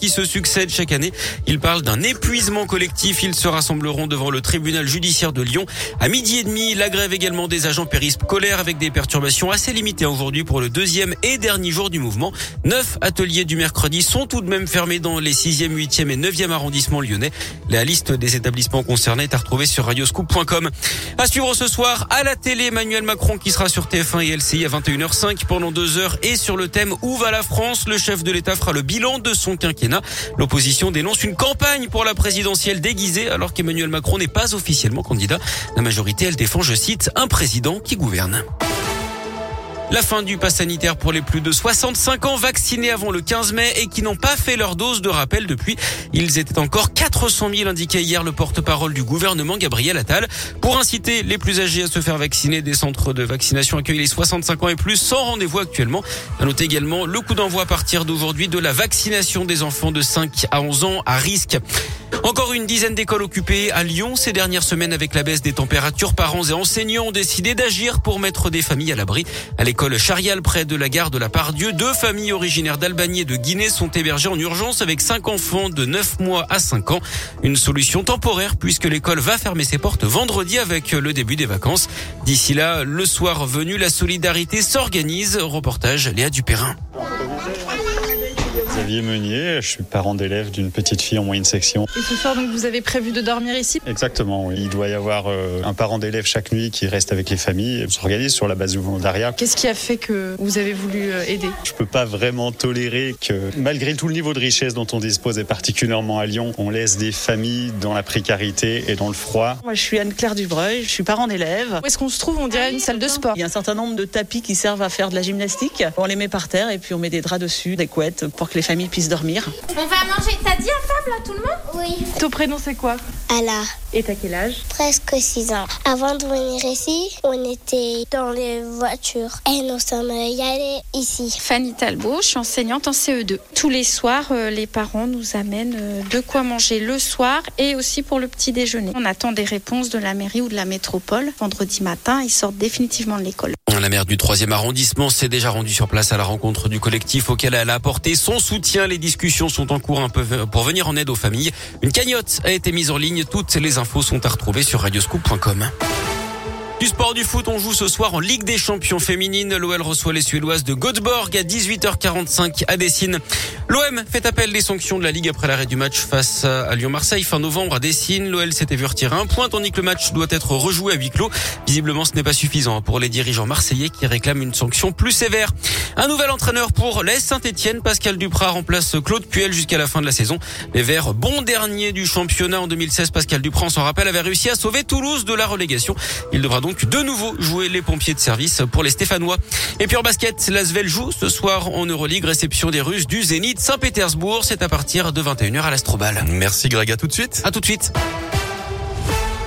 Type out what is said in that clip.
qui se succèdent chaque année. Ils parlent d'un épuisement collectif. Ils se rassembleront devant le tribunal judiciaire de Lyon à midi et demi. La grève également des agents périscolaires avec des perturbations assez limitées aujourd'hui pour le deuxième et dernier jour du mouvement. Neuf ateliers du mercredi sont tout de même fermés dans les 6e, 8e et 9e arrondissements lyonnais. La liste des établissements concernés est à retrouver sur radioscoop.com. À suivre ce soir à la télé, Emmanuel Macron qui sera sur TF1 et LCI à 21h05 pendant deux heures et sur le thème Où va la France? Le chef de l'État fera le bilan de son quinquennat L'opposition dénonce une campagne pour la présidentielle déguisée alors qu'Emmanuel Macron n'est pas officiellement candidat. La majorité, elle défend, je cite, un président qui gouverne. La fin du pass sanitaire pour les plus de 65 ans vaccinés avant le 15 mai et qui n'ont pas fait leur dose de rappel depuis. Ils étaient encore 400 000 indiqués hier le porte-parole du gouvernement Gabriel Attal. Pour inciter les plus âgés à se faire vacciner, des centres de vaccination accueillent les 65 ans et plus sans rendez-vous actuellement. À noter également le coup d'envoi à partir d'aujourd'hui de la vaccination des enfants de 5 à 11 ans à risque. Encore une dizaine d'écoles occupées à Lyon ces dernières semaines avec la baisse des températures. Parents et enseignants ont décidé d'agir pour mettre des familles à l'abri. À l'école Charial près de la gare de la Pardieu, deux familles originaires d'Albanie et de Guinée sont hébergées en urgence avec cinq enfants de 9 mois à 5 ans. Une solution temporaire puisque l'école va fermer ses portes vendredi avec le début des vacances. D'ici là, le soir venu, la solidarité s'organise. Reportage Léa Dupérin. Xavier Meunier, je suis parent d'élève d'une petite fille en moyenne section. Et ce soir, donc, vous avez prévu de dormir ici? Exactement, oui. Il doit y avoir euh, un parent d'élève chaque nuit qui reste avec les familles. On s'organise sur la base du volontariat. Qu'est-ce qui a fait que vous avez voulu euh, aider? Je peux pas vraiment tolérer que, malgré tout le niveau de richesse dont on dispose, et particulièrement à Lyon, on laisse des familles dans la précarité et dans le froid. Moi, je suis Anne-Claire Dubreuil, je suis parent d'élève. Où est-ce qu'on se trouve? On dirait une salle de sport. Il y a un certain nombre de tapis qui servent à faire de la gymnastique. On les met par terre et puis on met des draps dessus, des couettes pour que les familles puissent dormir. On va manger. T'as dit à table à tout le monde? Oui. Ton prénom c'est quoi? Allah. Et t'as quel âge? Presque 6 ans. Avant de venir ici, on était dans les voitures et nous sommes y allés ici. Fanny Talbot, je suis enseignante en CE2. Tous les soirs, euh, les parents nous amènent euh, de quoi manger le soir et aussi pour le petit déjeuner. On attend des réponses de la mairie ou de la métropole. Vendredi matin, ils sortent définitivement de l'école. La maire du 3e arrondissement s'est déjà rendue sur place à la rencontre du collectif auquel elle a apporté son soutien. Les discussions sont en cours un peu pour venir en aide aux familles. Une cagnotte a été mise en ligne. Toutes les infos sont à retrouver sur radioscoop.com. Du sport du foot, on joue ce soir en Ligue des Champions féminines. L'OL reçoit les Suédoises de Göteborg à 18h45 à Dessine. L'OM fait appel des sanctions de la Ligue après l'arrêt du match face à Lyon-Marseille fin novembre à Dessine. L'OL s'était vu retirer un point tandis que le match doit être rejoué à huis clos. Visiblement, ce n'est pas suffisant pour les dirigeants marseillais qui réclament une sanction plus sévère. Un nouvel entraîneur pour l'Est Saint-Etienne. Pascal Duprat remplace Claude Puel jusqu'à la fin de la saison. Les Verts, bon dernier du championnat en 2016, Pascal Duprat, on s'en rappelle, avait réussi à sauver Toulouse de la relégation. Il devra donc de nouveau jouer les pompiers de service pour les Stéphanois. Et puis en basket, l'Asvel joue ce soir en Euroleague, réception des Russes du Zénith Saint-Pétersbourg. C'est à partir de 21h à l'Astrobal. Merci Greg, à tout de suite. À tout de suite.